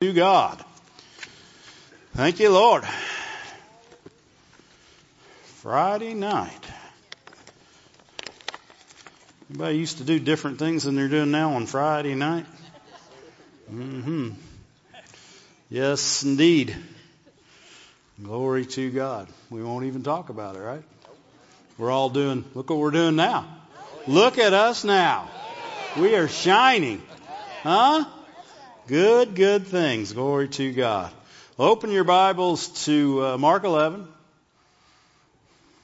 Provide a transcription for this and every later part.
to God. Thank you, Lord. Friday night. Anybody used to do different things than they're doing now on Friday night? Mm-hmm. Yes, indeed. Glory to God. We won't even talk about it, right? We're all doing, look what we're doing now. Look at us now. We are shining. Huh? Good, good things. Glory to God. Open your Bibles to uh, Mark 11.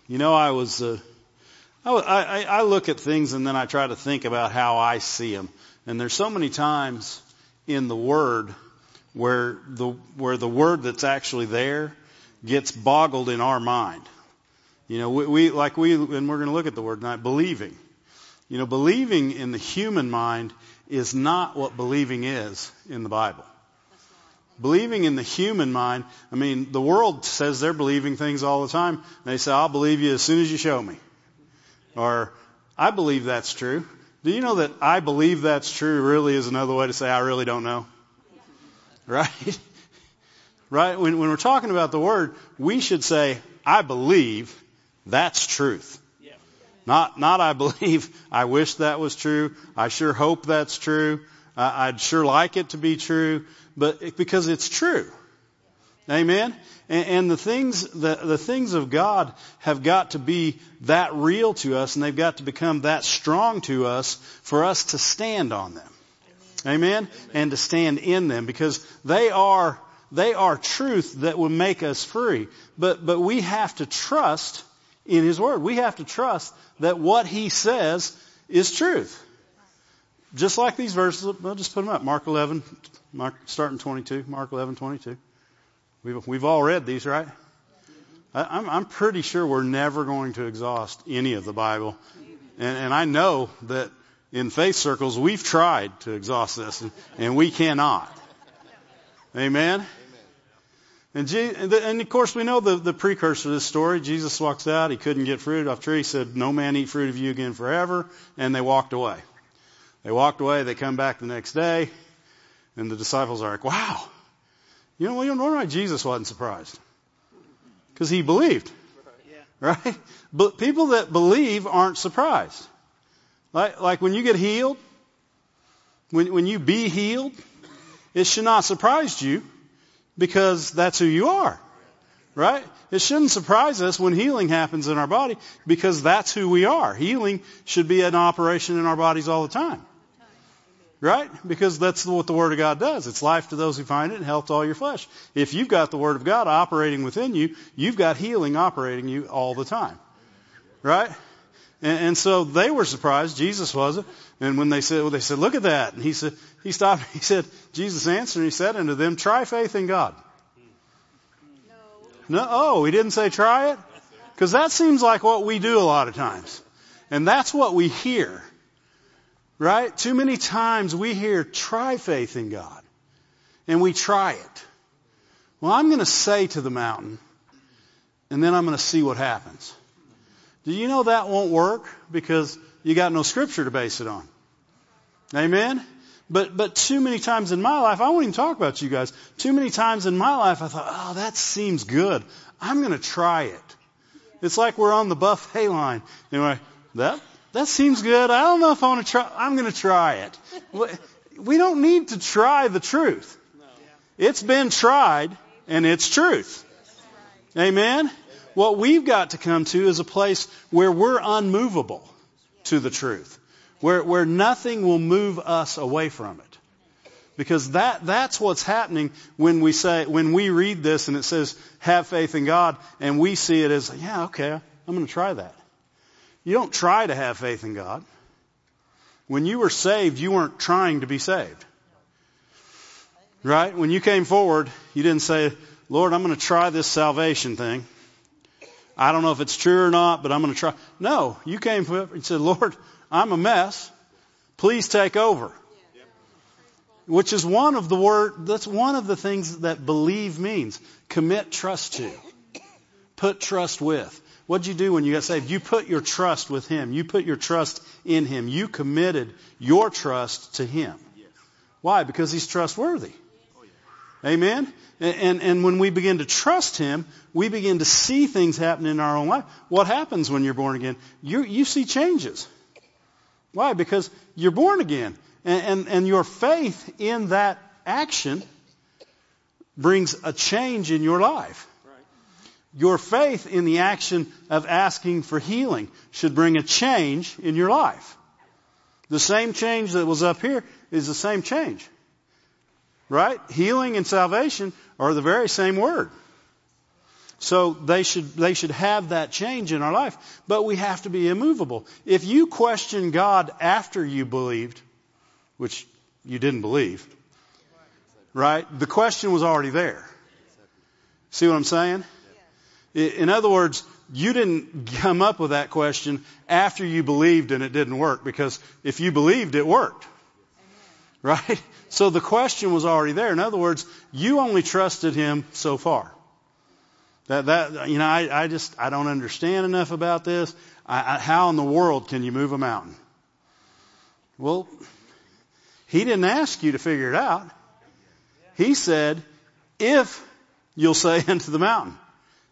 You know, I was, uh, I, I, I look at things and then I try to think about how I see them. And there's so many times in the Word where the, where the Word that's actually there gets boggled in our mind. You know, we, we like we, and we're going to look at the word tonight, believing. You know, believing in the human mind is not what believing is in the Bible. Believing in the human mind, I mean, the world says they're believing things all the time. They say, I'll believe you as soon as you show me. Or, I believe that's true. Do you know that I believe that's true really is another way to say I really don't know? Right? right? When, when we're talking about the Word, we should say, I believe that's truth. Not, not I believe, I wish that was true. I sure hope that's true. I'd sure like it to be true, but because it's true. Amen? And, and the things, the, the things of God have got to be that real to us and they've got to become that strong to us for us to stand on them. Amen? Amen? And to stand in them because they are, they are truth that will make us free. But, but we have to trust in His Word. We have to trust that what He says is truth. Just like these verses, I'll just put them up. Mark 11, Mark, starting 22, Mark 11, 22. We've, we've all read these, right? I, I'm, I'm pretty sure we're never going to exhaust any of the Bible. And, and I know that in faith circles, we've tried to exhaust this, and, and we cannot. Amen? And, and, of course, we know the, the precursor to this story. Jesus walks out. He couldn't get fruit off tree. He said, no man eat fruit of you again forever. And they walked away. They walked away. They come back the next day. And the disciples are like, wow. You know, you know why Jesus wasn't surprised? Because he believed. Right? But people that believe aren't surprised. Like, like when you get healed, when, when you be healed, it should not surprise you because that's who you are. Right? It shouldn't surprise us when healing happens in our body because that's who we are. Healing should be an operation in our bodies all the time. Right? Because that's what the Word of God does. It's life to those who find it and health to all your flesh. If you've got the Word of God operating within you, you've got healing operating you all the time. Right? And, and so they were surprised. Jesus wasn't. And when they said, well, they said, look at that. And he said, he stopped. He said, Jesus answered and he said unto them, try faith in God. No. No. Oh, he didn't say try it? Because that seems like what we do a lot of times. And that's what we hear. Right? Too many times we hear try faith in God. And we try it. Well, I'm going to say to the mountain, and then I'm going to see what happens. Do you know that won't work? Because you got no scripture to base it on. Amen? But, but too many times in my life, I won't even talk about you guys. Too many times in my life, I thought, oh, that seems good. I'm going to try it. It's like we're on the buffet line. Anyway, that, that seems good. I don't know if I want to try. I'm going to try it. We don't need to try the truth. It's been tried and it's truth. Amen? What we've got to come to is a place where we're unmovable to the truth. Where, where nothing will move us away from it. Because that, that's what's happening when we say, when we read this and it says, have faith in God, and we see it as, yeah, okay, I'm going to try that. You don't try to have faith in God. When you were saved, you weren't trying to be saved. Right? When you came forward, you didn't say, Lord, I'm going to try this salvation thing. I don't know if it's true or not, but I'm going to try. No, you came and said, Lord, I'm a mess. Please take over. Which is one of the word, that's one of the things that believe means. Commit trust to. Put trust with. What'd you do when you got saved? You put your trust with Him. You put your trust in Him. You committed your trust to Him. Why? Because He's trustworthy. Oh, Amen? And, and, and when we begin to trust Him, we begin to see things happen in our own life. What happens when you're born again? You, you see changes. Why? Because you're born again. And, and, and your faith in that action brings a change in your life. Your faith in the action of asking for healing should bring a change in your life. The same change that was up here is the same change. Right? Healing and salvation are the very same word. So they should, they should have that change in our life. But we have to be immovable. If you question God after you believed, which you didn't believe, right? The question was already there. See what I'm saying? In other words, you didn't come up with that question after you believed and it didn't work because if you believed, it worked. Right? So the question was already there. In other words, you only trusted him so far. That, that, you know, I, I just, I don't understand enough about this. I, I, how in the world can you move a mountain? Well, he didn't ask you to figure it out. He said, if you'll say unto the mountain.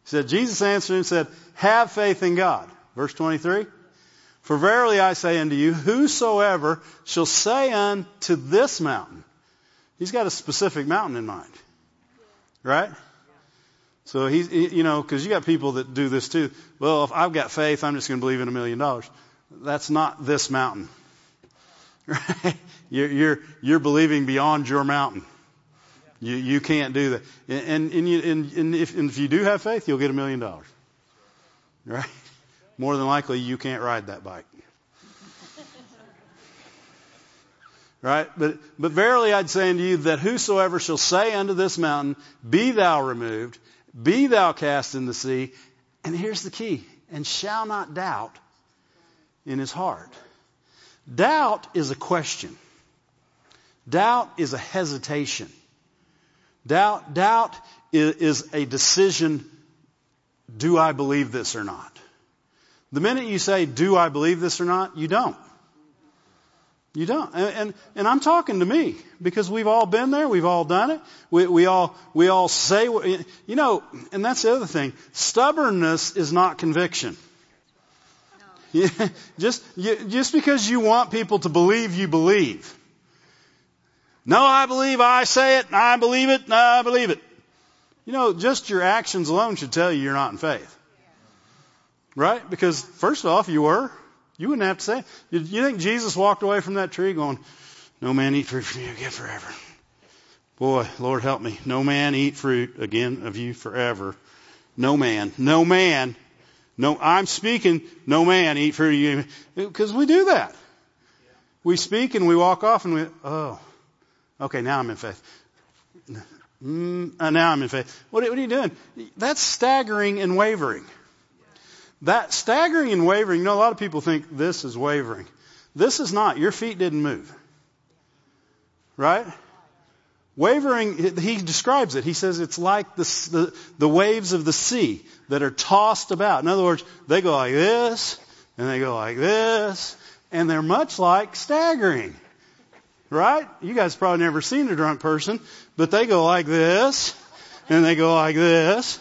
He said, Jesus answered and said, have faith in God. Verse 23. For verily I say unto you, whosoever shall say unto this mountain, he's got a specific mountain in mind. Right? So he's, you know, because you got people that do this too. Well, if I've got faith, I'm just going to believe in a million dollars. That's not this mountain. Right? You're, you're, you're believing beyond your mountain. You, you can't do that. And, and, you, and, and, if, and if you do have faith, you'll get a million dollars. Right? More than likely, you can't ride that bike. Right? But, but verily I'd say unto you that whosoever shall say unto this mountain, be thou removed, be thou cast in the sea, and here's the key, and shall not doubt in his heart. Doubt is a question. Doubt is a hesitation. Doubt, doubt is, is a decision, do I believe this or not? The minute you say, do I believe this or not, you don't. You don't. And, and, and, I'm talking to me because we've all been there. We've all done it. We, we all, we all say, you know, and that's the other thing. Stubbornness is not conviction. No. Yeah, just, you, just because you want people to believe you believe no, I believe, I say it, I believe it, no, I believe it. You know, just your actions alone should tell you you're not in faith. Right? Because first off, you were. You wouldn't have to say it. You think Jesus walked away from that tree going, no man eat fruit from you again forever. Boy, Lord help me. No man eat fruit again of you forever. No man. No man. No, I'm speaking, no man eat fruit of you. Because we do that. We speak and we walk off and we, oh, Okay, now I'm in faith. Mm, uh, now I'm in faith. What, what are you doing? That's staggering and wavering. That staggering and wavering, you know, a lot of people think this is wavering. This is not. Your feet didn't move. Right? Wavering, he describes it. He says it's like the, the, the, waves of the sea that are tossed about. In other words, they go like this, and they go like this, and they're much like staggering. Right? You guys probably never seen a drunk person, but they go like this, and they go like this,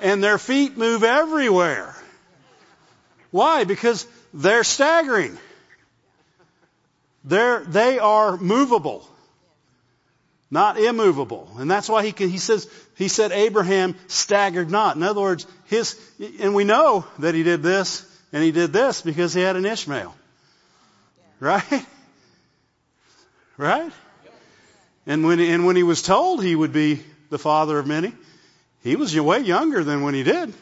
and their feet move everywhere. Why? Because they're staggering. They're, they are movable, not immovable. And that's why he, can, he says, he said Abraham staggered not. In other words, his, and we know that he did this and he did this because he had an Ishmael. Right? Right? And when, and when he was told he would be the father of many, he was way younger than when he did.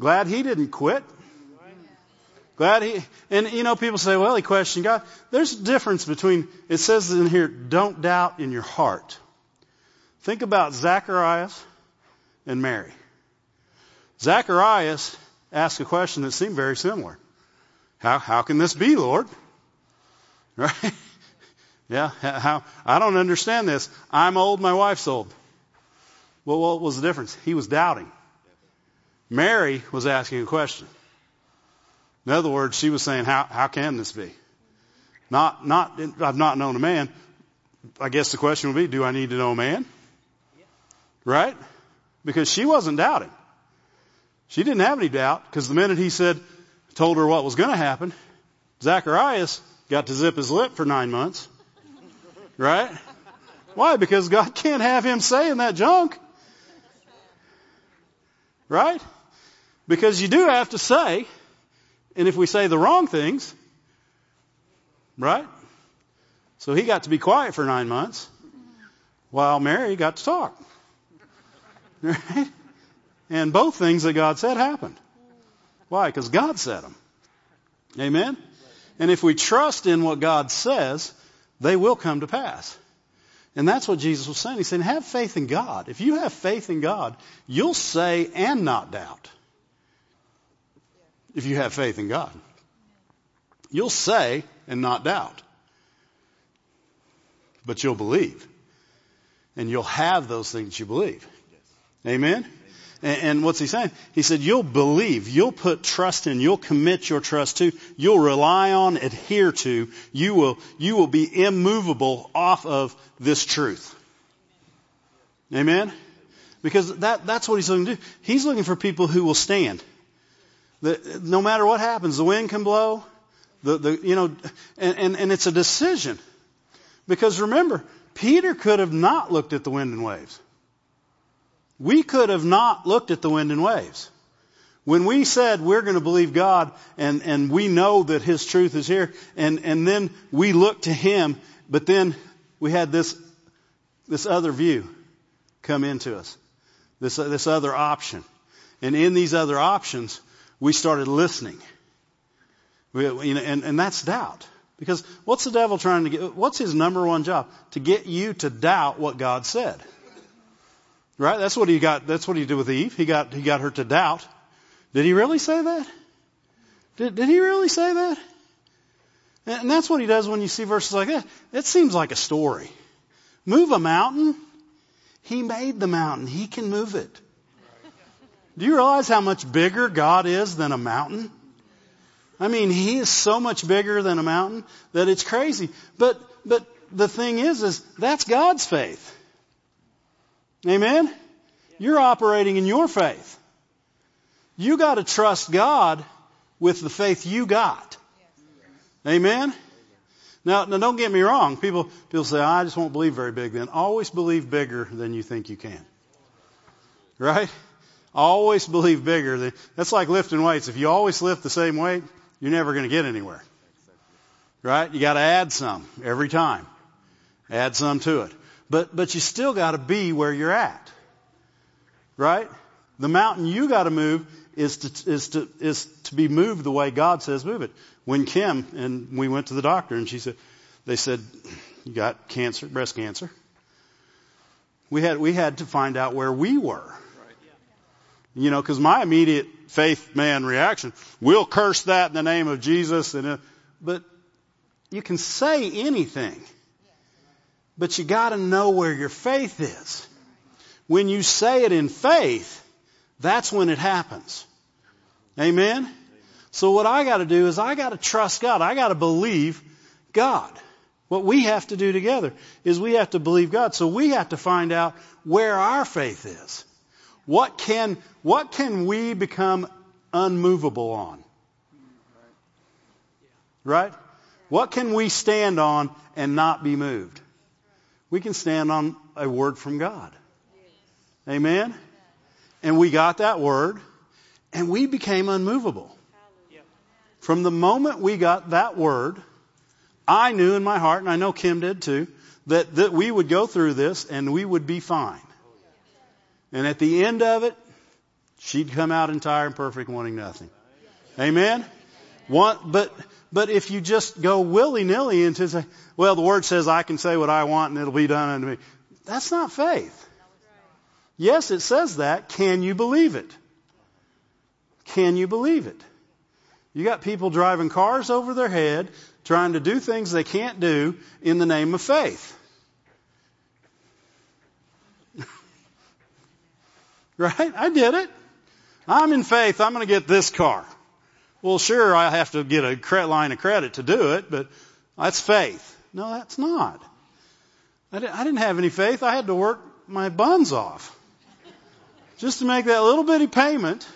Glad he didn't quit. Glad he, and you know, people say, well, he questioned God. There's a difference between, it says in here, don't doubt in your heart. Think about Zacharias and Mary. Zacharias asked a question that seemed very similar. How, how can this be, Lord? Right? Yeah, how, I don't understand this. I'm old, my wife's old. Well, what was the difference? He was doubting. Mary was asking a question. In other words, she was saying, how, how can this be? Not, not, I've not known a man. I guess the question would be, do I need to know a man? Right? Because she wasn't doubting. She didn't have any doubt because the minute he said, told her what was going to happen, Zacharias got to zip his lip for nine months. Right? Why? Because God can't have him saying that junk. Right? Because you do have to say, and if we say the wrong things, right? So he got to be quiet for nine months while Mary got to talk. Right? And both things that God said happened. Why? Because God said them. Amen? And if we trust in what God says, they will come to pass. And that's what Jesus was saying. He said, have faith in God. If you have faith in God, you'll say and not doubt. If you have faith in God. You'll say and not doubt. But you'll believe. And you'll have those things you believe. Amen? And, and what's he saying? He said, you'll believe, you'll put trust in, you'll commit your trust to, you'll rely on, adhere to, you will, you will be immovable off of this truth. Amen? Because that, that's what he's looking to do. He's looking for people who will stand. No matter what happens, the wind can blow, the, the, you know, and, and, and it's a decision. Because remember, Peter could have not looked at the wind and waves. We could have not looked at the wind and waves. When we said we're going to believe God and, and we know that His truth is here and, and then we look to Him, but then we had this, this other view come into us. This, this other option. And in these other options, we started listening. We, and, and that's doubt. Because what's the devil trying to get, what's his number one job? To get you to doubt what God said. Right? That's what he got, that's what he did with Eve. He got, he got her to doubt. Did he really say that? Did, did he really say that? And that's what he does when you see verses like that. It seems like a story. Move a mountain. He made the mountain. He can move it. Do you realize how much bigger God is than a mountain? I mean, He is so much bigger than a mountain that it's crazy. But, but the thing is, is that's God's faith. Amen? You're operating in your faith. You got to trust God with the faith you got. Amen? Now, now don't get me wrong. People, people say, I just won't believe very big then. Always believe bigger than you think you can. Right? Always believe bigger that's like lifting weights. If you always lift the same weight, you're never going to get anywhere. Right? You got to add some every time. Add some to it. But, but you still got to be where you're at. Right? The mountain you got to move is to, is to, is to be moved the way God says move it. When Kim and we went to the doctor and she said, they said, you got cancer, breast cancer. We had, we had to find out where we were. You know, cause my immediate faith man reaction, we'll curse that in the name of Jesus and, uh, but you can say anything. But you gotta know where your faith is. When you say it in faith, that's when it happens. Amen? So what I gotta do is I gotta trust God. I gotta believe God. What we have to do together is we have to believe God. So we have to find out where our faith is. What can, what can we become unmovable on? Right? What can we stand on and not be moved? we can stand on a word from God. Amen? And we got that word and we became unmovable. From the moment we got that word, I knew in my heart, and I know Kim did too, that, that we would go through this and we would be fine. And at the end of it, she'd come out entire and perfect wanting nothing. Amen? One, but but if you just go willy nilly into say, well, the word says I can say what I want and it'll be done unto me. That's not faith. Yes, it says that. Can you believe it? Can you believe it? You got people driving cars over their head, trying to do things they can't do in the name of faith. Right? I did it. I'm in faith. I'm going to get this car. Well, sure, I have to get a line of credit to do it, but that's faith. No, that's not. I didn't, have any faith. I had to work my buns off just to make that little bitty payment.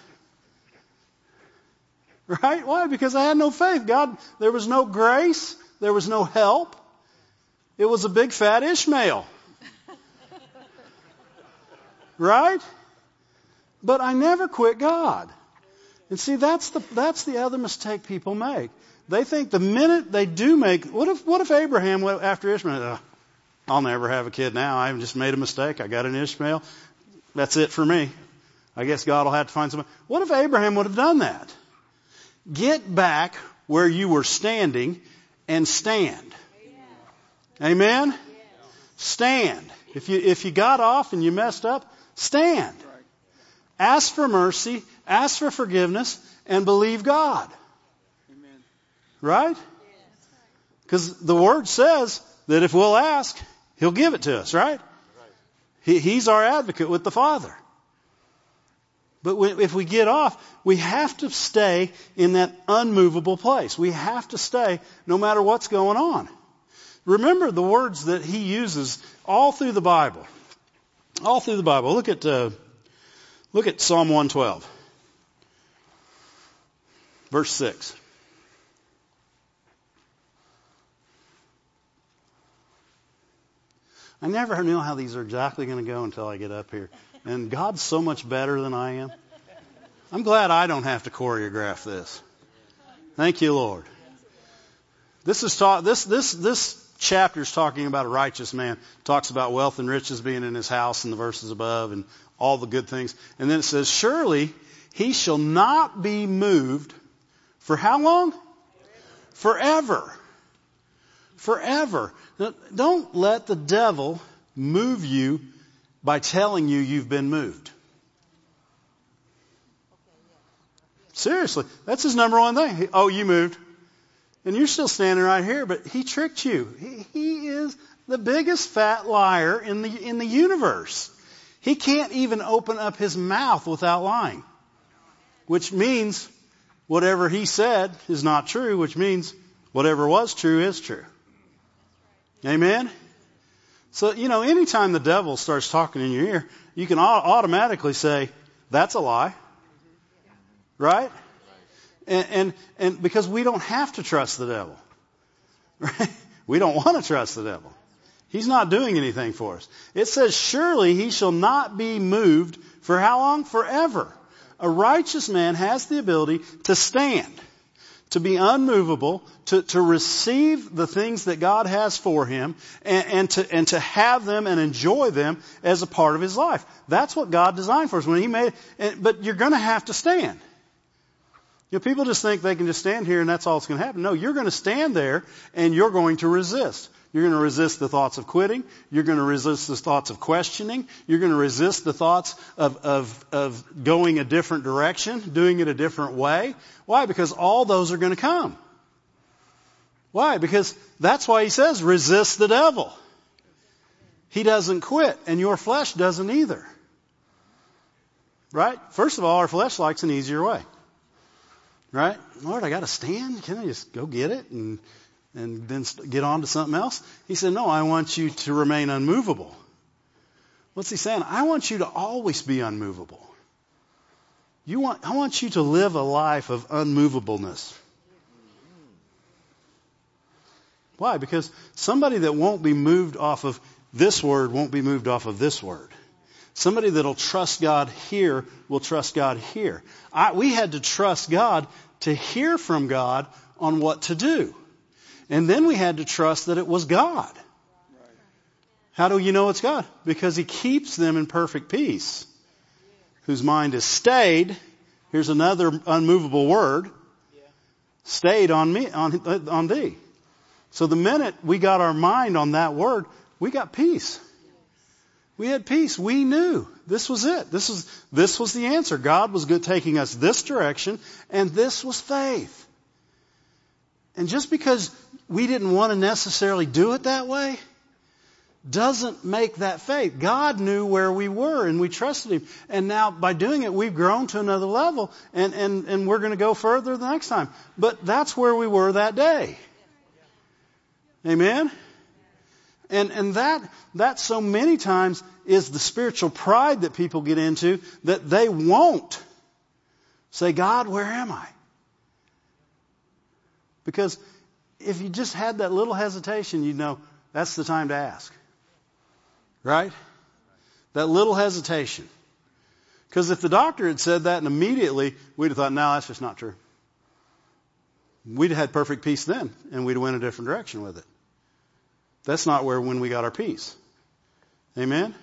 Right? Why? Because I had no faith. God, there was no grace. There was no help. It was a big fat Ishmael. Right? But I never quit God. And see, that's the, that's the other mistake people make. They think the minute they do make, what if, what if Abraham went after Ishmael? Oh, I'll never have a kid now. I've just made a mistake. I got an Ishmael. That's it for me. I guess God will have to find somebody. What if Abraham would have done that? Get back where you were standing and stand. Amen? Stand. If you, if you got off and you messed up, stand. Ask for mercy, ask for forgiveness, and believe God. Amen. Right? Because the Word says that if we'll ask, He'll give it to us, right? He, he's our advocate with the Father. But if we get off, we have to stay in that unmovable place. We have to stay no matter what's going on. Remember the words that he uses all through the Bible. All through the Bible. Look at uh, look at Psalm 112, verse six. I never knew how these are exactly going to go until I get up here. And God's so much better than I am. I'm glad I don't have to choreograph this. Thank you, Lord. This is taught, this, this, this chapter is talking about a righteous man. talks about wealth and riches being in his house in the verses above and all the good things. And then it says, surely he shall not be moved for how long? Forever. Forever. Don't let the devil move you by telling you you've been moved. Seriously, that's his number one thing. Oh, you moved. And you're still standing right here, but he tricked you. He, he is the biggest fat liar in the, in the universe. He can't even open up his mouth without lying. Which means whatever he said is not true, which means whatever was true is true. Amen? So, you know, anytime the devil starts talking in your ear, you can automatically say, that's a lie. Right? And, and, and because we don't have to trust the devil. Right? We don't want to trust the devil. He's not doing anything for us. It says, surely he shall not be moved for how long? Forever. A righteous man has the ability to stand to be unmovable, to, to receive the things that God has for him, and, and, to, and to have them and enjoy them as a part of his life. That's what God designed for us when he made, but you're gonna have to stand. You know, people just think they can just stand here and that's all that's going to happen. No, you're going to stand there and you're going to resist. You're going to resist the thoughts of quitting. You're going to resist the thoughts of questioning. You're going to resist the thoughts of, of, of going a different direction, doing it a different way. Why? Because all those are going to come. Why? Because that's why he says resist the devil. He doesn't quit and your flesh doesn't either. Right? First of all, our flesh likes an easier way. Right? Lord, I got to stand. Can I just go get it and and then get on to something else? He said, No, I want you to remain unmovable. What's he saying? I want you to always be unmovable. You want, I want you to live a life of unmovableness. Why? Because somebody that won't be moved off of this word won't be moved off of this word. Somebody that'll trust God here will trust God here. I, we had to trust God to hear from God on what to do. And then we had to trust that it was God. How do you know it's God? Because He keeps them in perfect peace. Whose mind is stayed. Here's another unmovable word. Stayed on me, on, uh, on thee. So the minute we got our mind on that word, we got peace. We had peace. We knew this was it. This was, this was the answer. God was good, taking us this direction, and this was faith. And just because we didn't want to necessarily do it that way doesn't make that faith. God knew where we were and we trusted Him. And now by doing it, we've grown to another level and, and, and we're going to go further the next time. But that's where we were that day. Amen? And, and that, that so many times is the spiritual pride that people get into that they won't say, God, where am I? Because if you just had that little hesitation, you'd know that's the time to ask. Right? That little hesitation. Because if the doctor had said that and immediately we'd have thought, no, that's just not true. We'd have had perfect peace then and we'd have went a different direction with it. That's not where when we got our peace. Amen?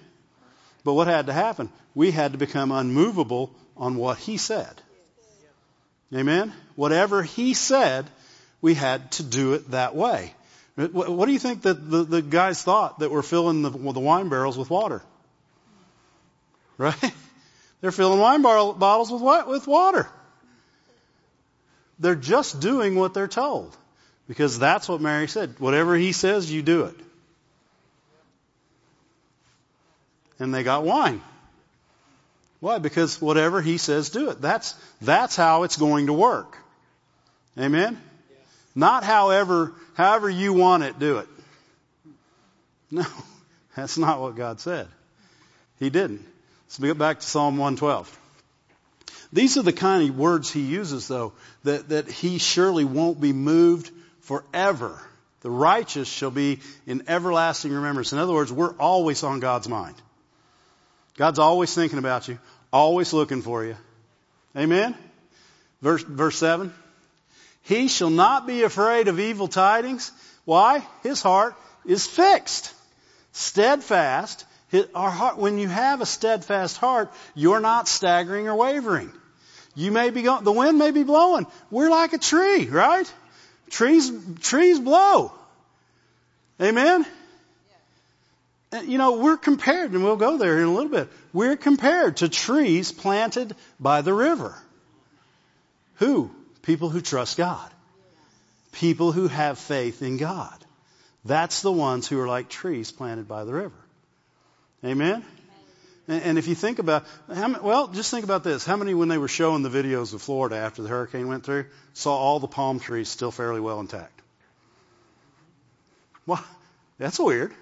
But what had to happen? We had to become unmovable on what he said. Amen? Whatever he said, we had to do it that way. What do you think that the, the guys thought that were filling the, the wine barrels with water? Right? They're filling wine bottles with what? With water. They're just doing what they're told. Because that's what Mary said. Whatever he says, you do it. And they got wine. Why? Because whatever he says, do it. That's, that's how it's going to work. Amen? Not however, however you want it, do it. No, that's not what God said. He didn't. Let's get back to Psalm 112. These are the kind of words he uses, though, that, that he surely won't be moved forever. The righteous shall be in everlasting remembrance. In other words, we're always on God's mind. God's always thinking about you, always looking for you. Amen? Verse, verse 7. He shall not be afraid of evil tidings. Why? His heart is fixed, steadfast. Our heart, when you have a steadfast heart, you're not staggering or wavering. You may be going, the wind may be blowing. We're like a tree, right? Trees, trees blow. Amen? You know, we're compared, and we'll go there in a little bit. We're compared to trees planted by the river. Who? People who trust God. People who have faith in God. That's the ones who are like trees planted by the river. Amen? And if you think about, well, just think about this. How many, when they were showing the videos of Florida after the hurricane went through, saw all the palm trees still fairly well intact? Well, that's weird.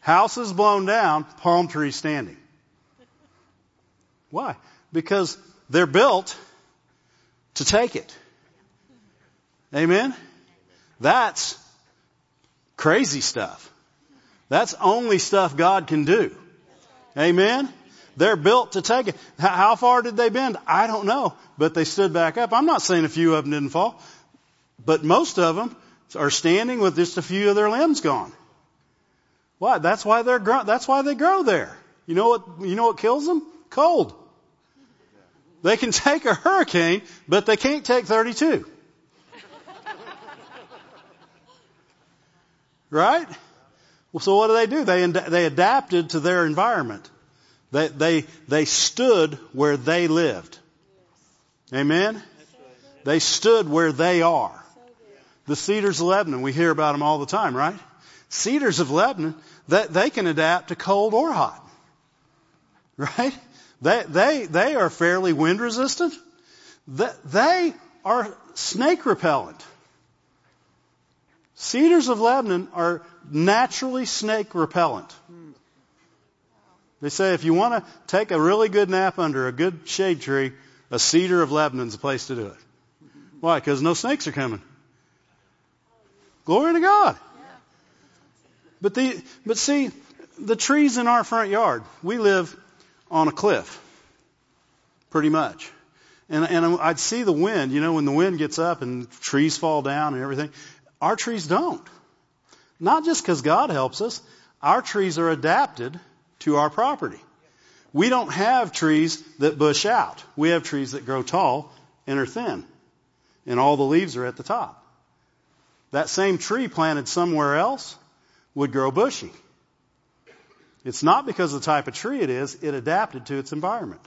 Houses blown down, palm trees standing. Why? Because they're built to take it. Amen? That's crazy stuff. That's only stuff God can do. Amen? They're built to take it. How far did they bend? I don't know. But they stood back up. I'm not saying a few of them didn't fall. But most of them are standing with just a few of their limbs gone. Why? That's why they're that's why they grow there. You know what you know what kills them? Cold. They can take a hurricane, but they can't take 32. Right? Well, so what do they do? They, they adapted to their environment. They, they, they stood where they lived. Amen? They stood where they are. The cedars of Lebanon, we hear about them all the time, right? Cedars of Lebanon, that they, they can adapt to cold or hot. Right? They, they, they are fairly wind resistant. They, they are snake repellent. Cedars of Lebanon are naturally snake repellent. They say if you want to take a really good nap under a good shade tree, a cedar of Lebanon's a place to do it. Why? Because no snakes are coming. Glory to God. But the but see, the trees in our front yard, we live on a cliff. Pretty much. And, and I'd see the wind, you know, when the wind gets up and trees fall down and everything. Our trees don't. Not just because God helps us. Our trees are adapted to our property. We don't have trees that bush out. We have trees that grow tall and are thin. And all the leaves are at the top. That same tree planted somewhere else would grow bushy. It's not because of the type of tree it is, it adapted to its environment.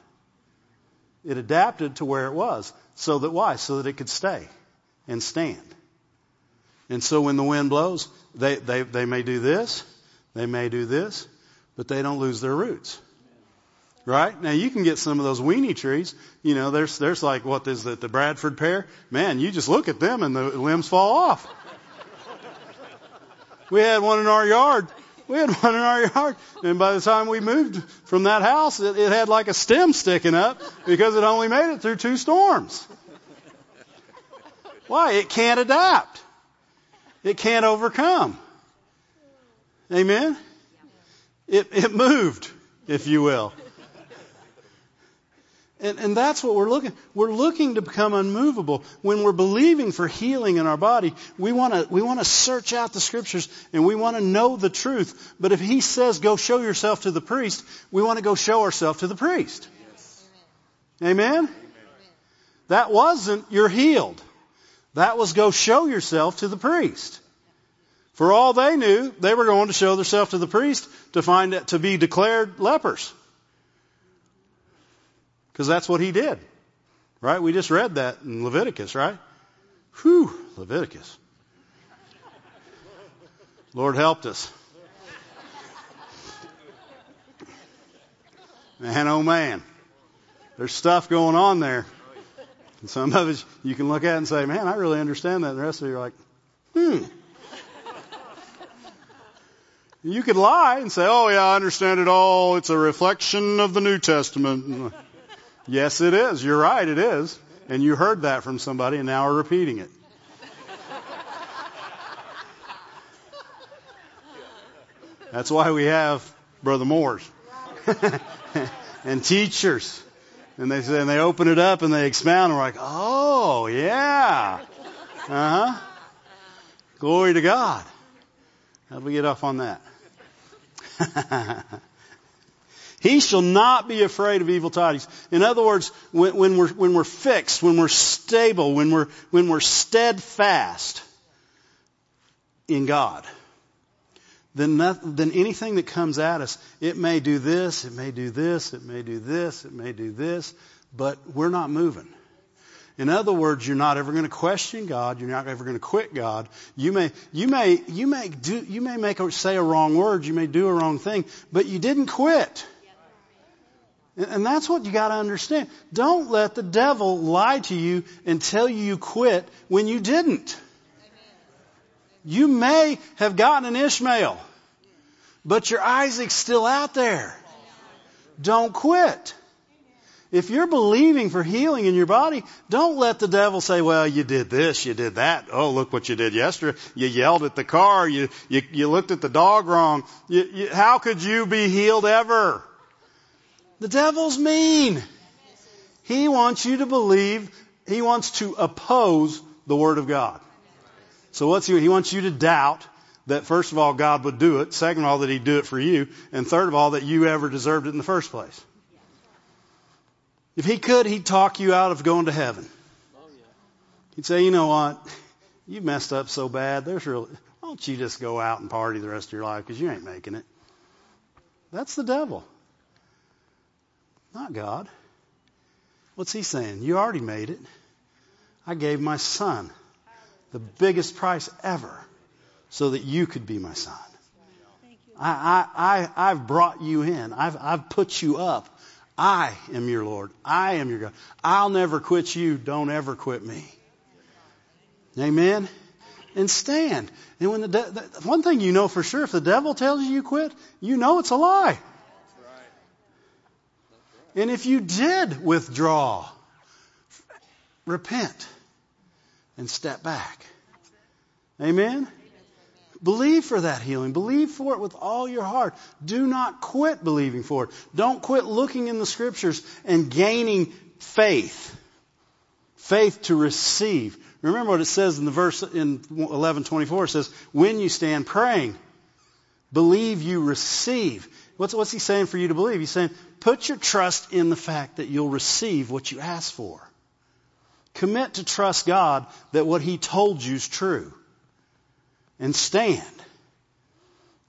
It adapted to where it was. So that why? So that it could stay and stand. And so when the wind blows, they, they, they may do this, they may do this, but they don't lose their roots. Right? Now you can get some of those weenie trees. You know, there's, there's like, what is it, the Bradford pear? Man, you just look at them and the limbs fall off. We had one in our yard We had one in our yard, and by the time we moved from that house, it, it had like a stem sticking up because it only made it through two storms. Why? It can't adapt. It can't overcome. Amen? It, it moved, if you will. And, and that's what we're looking. We're looking to become unmovable. When we're believing for healing in our body, we want to we want to search out the scriptures and we want to know the truth. But if He says, "Go show yourself to the priest," we want to go show ourselves to the priest. Yes. Amen? Amen. That wasn't you're healed. That was go show yourself to the priest. For all they knew, they were going to show themselves to the priest to find to be declared lepers. Because that's what he did. Right? We just read that in Leviticus, right? Whew, Leviticus. Lord helped us. Man, oh man. There's stuff going on there. And some of it you can look at and say, man, I really understand that. And the rest of you are like, hmm. You could lie and say, oh yeah, I understand it all. It's a reflection of the New Testament. Yes, it is. You're right, it is. And you heard that from somebody and now are repeating it. That's why we have Brother Moores and teachers. And they say, and they open it up and they expound and we're like, oh, yeah. Uh huh. Glory to God. How do we get off on that? He shall not be afraid of evil tidings. In other words, when, when, we're, when we're fixed, when we're stable, when we're, when we're steadfast in God, then, not, then anything that comes at us, it may do this, it may do this, it may do this, it may do this, but we're not moving. In other words, you're not ever going to question God. You're not ever going to quit God. You may, you may, you may do, you may make or say a wrong word. You may do a wrong thing, but you didn't quit. And that's what you got to understand. Don't let the devil lie to you and tell you you quit when you didn't. You may have gotten an Ishmael, but your Isaac's still out there. Don't quit. If you're believing for healing in your body, don't let the devil say, well, you did this, you did that. Oh, look what you did yesterday. You yelled at the car. You, you, you looked at the dog wrong. You, you, how could you be healed ever? The devil's mean. He wants you to believe, he wants to oppose the Word of God. So what's he, he wants you to doubt that first of all God would do it, second of all that he'd do it for you, and third of all that you ever deserved it in the first place. If he could, he'd talk you out of going to heaven. He'd say, you know what? You messed up so bad. There's really, why don't you just go out and party the rest of your life because you ain't making it. That's the devil. Not God. What's he saying? You already made it. I gave my son the biggest price ever so that you could be my son. I, I, I, have brought you in. I've, I've put you up. I am your Lord. I am your God. I'll never quit you. Don't ever quit me. Amen. And stand. And when the, de- the one thing you know for sure, if the devil tells you you quit, you know it's a lie. And if you did withdraw, repent and step back. Amen? Believe for that healing. Believe for it with all your heart. Do not quit believing for it. Don't quit looking in the scriptures and gaining faith. Faith to receive. Remember what it says in the verse in 1124. It says, when you stand praying, believe you receive. What's, what's he saying for you to believe? He's saying, put your trust in the fact that you'll receive what you ask for. Commit to trust God that what he told you is true. And stand.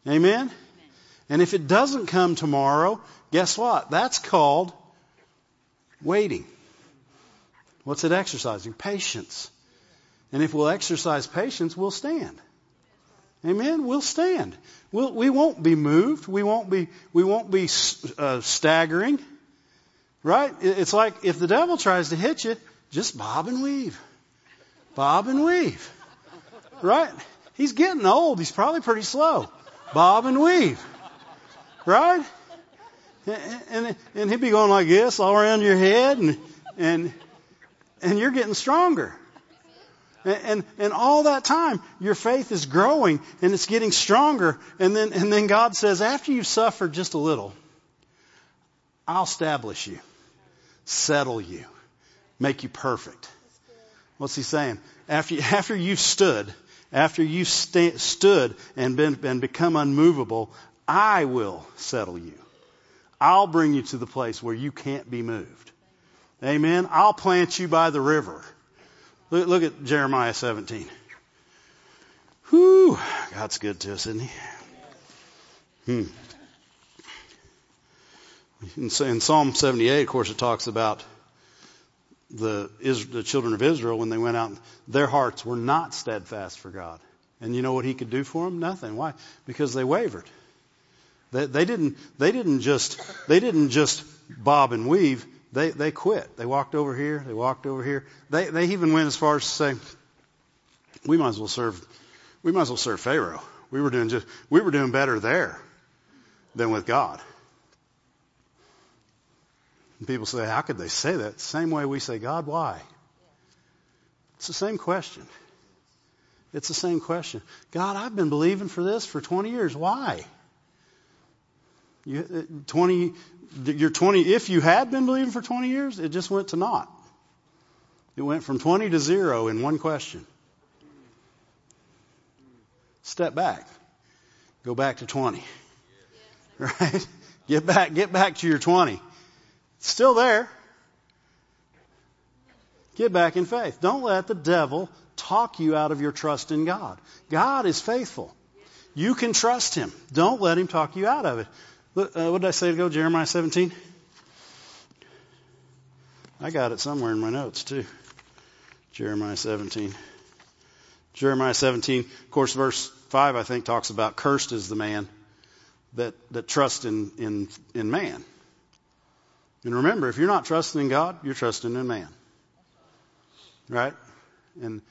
Amen? And if it doesn't come tomorrow, guess what? That's called waiting. What's it exercising? Patience. And if we'll exercise patience, we'll stand. Amen. We'll stand. We'll, we won't be moved. We won't be, we won't be uh, staggering. Right? It's like if the devil tries to hit you, just bob and weave. Bob and weave. Right? He's getting old. He's probably pretty slow. bob and weave. Right? And, and, and he'd be going like this all around your head and, and, and you're getting stronger. And, and, and all that time, your faith is growing and it's getting stronger. And then, and then God says, after you've suffered just a little, I'll establish you, settle you, make you perfect. What's he saying? After, after you've stood, after you've st- stood and been, and become unmovable, I will settle you. I'll bring you to the place where you can't be moved. Amen. I'll plant you by the river. Look, look at Jeremiah 17. Whew. God's good to us, isn't he? Hmm. In, in Psalm 78, of course, it talks about the, the children of Israel when they went out, their hearts were not steadfast for God. And you know what he could do for them? Nothing. Why? Because they wavered. They, they didn't. They didn't just. They didn't just bob and weave. They they quit. They walked over here. They walked over here. They they even went as far as to say, "We might as well serve. We might as well serve Pharaoh. We were doing just. We were doing better there than with God." And people say, "How could they say that?" Same way we say, "God, why?" It's the same question. It's the same question. God, I've been believing for this for 20 years. Why? You, uh, 20, you're 20, if you had been believing for 20 years, it just went to naught. It went from 20 to zero in one question. Step back. Go back to 20. Right? Get back, get back to your 20. Still there. Get back in faith. Don't let the devil talk you out of your trust in God. God is faithful. You can trust him. Don't let him talk you out of it. Look, uh, what did I say to go? Jeremiah 17? I got it somewhere in my notes too. Jeremiah 17. Jeremiah 17, of course, verse 5, I think, talks about cursed is the man that, that trusts in, in, in man. And remember, if you're not trusting in God, you're trusting in man. Right? And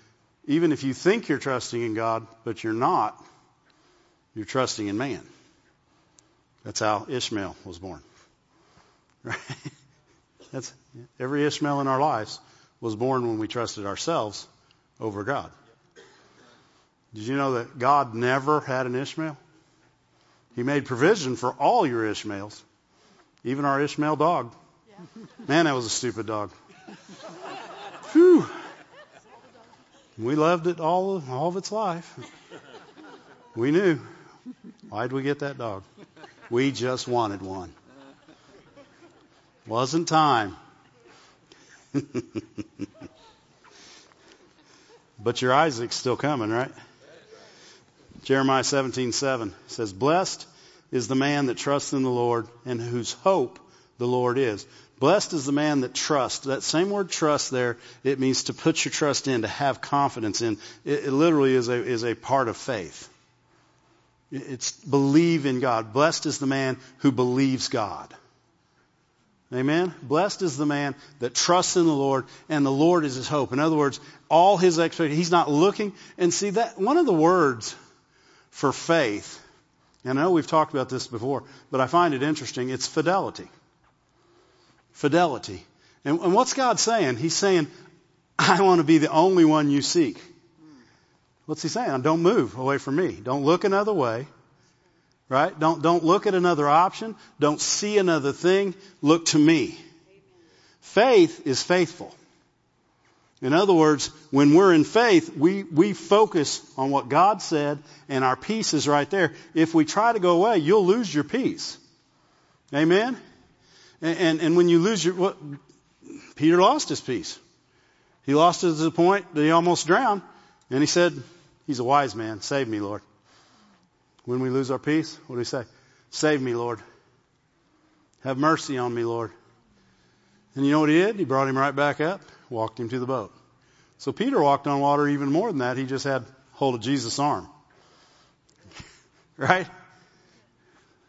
even if you think you're trusting in God, but you're not, you're trusting in man. That's how Ishmael was born. Right? That's every Ishmael in our lives was born when we trusted ourselves over God. Did you know that God never had an Ishmael? He made provision for all your Ishmaels, even our Ishmael dog. Man, that was a stupid dog. Whew. We loved it all, all of its life. We knew. Why'd we get that dog? We just wanted one. Wasn't time. but your Isaac's still coming, right? Jeremiah 17:7 says, "Blessed is the man that trusts in the Lord and whose hope the Lord is." Blessed is the man that trusts. That same word trust there, it means to put your trust in, to have confidence in. It, it literally is a, is a part of faith. It's believe in God. Blessed is the man who believes God. Amen. Blessed is the man that trusts in the Lord and the Lord is his hope. In other words, all his expectations, he's not looking. And see that one of the words for faith, and I know we've talked about this before, but I find it interesting, it's fidelity. Fidelity. And, and what's God saying? He's saying, I want to be the only one you seek. What's he saying? Don't move away from me. Don't look another way. Right? Don't, don't look at another option. Don't see another thing. Look to me. Faith is faithful. In other words, when we're in faith, we, we focus on what God said and our peace is right there. If we try to go away, you'll lose your peace. Amen? And, and, and when you lose your, what, Peter lost his peace. He lost it to the point that he almost drowned. And he said, He's a wise man. Save me, Lord. When we lose our peace, what do we say? Save me, Lord. Have mercy on me, Lord. And you know what he did? He brought him right back up, walked him to the boat. So Peter walked on water even more than that. He just had hold of Jesus' arm. right?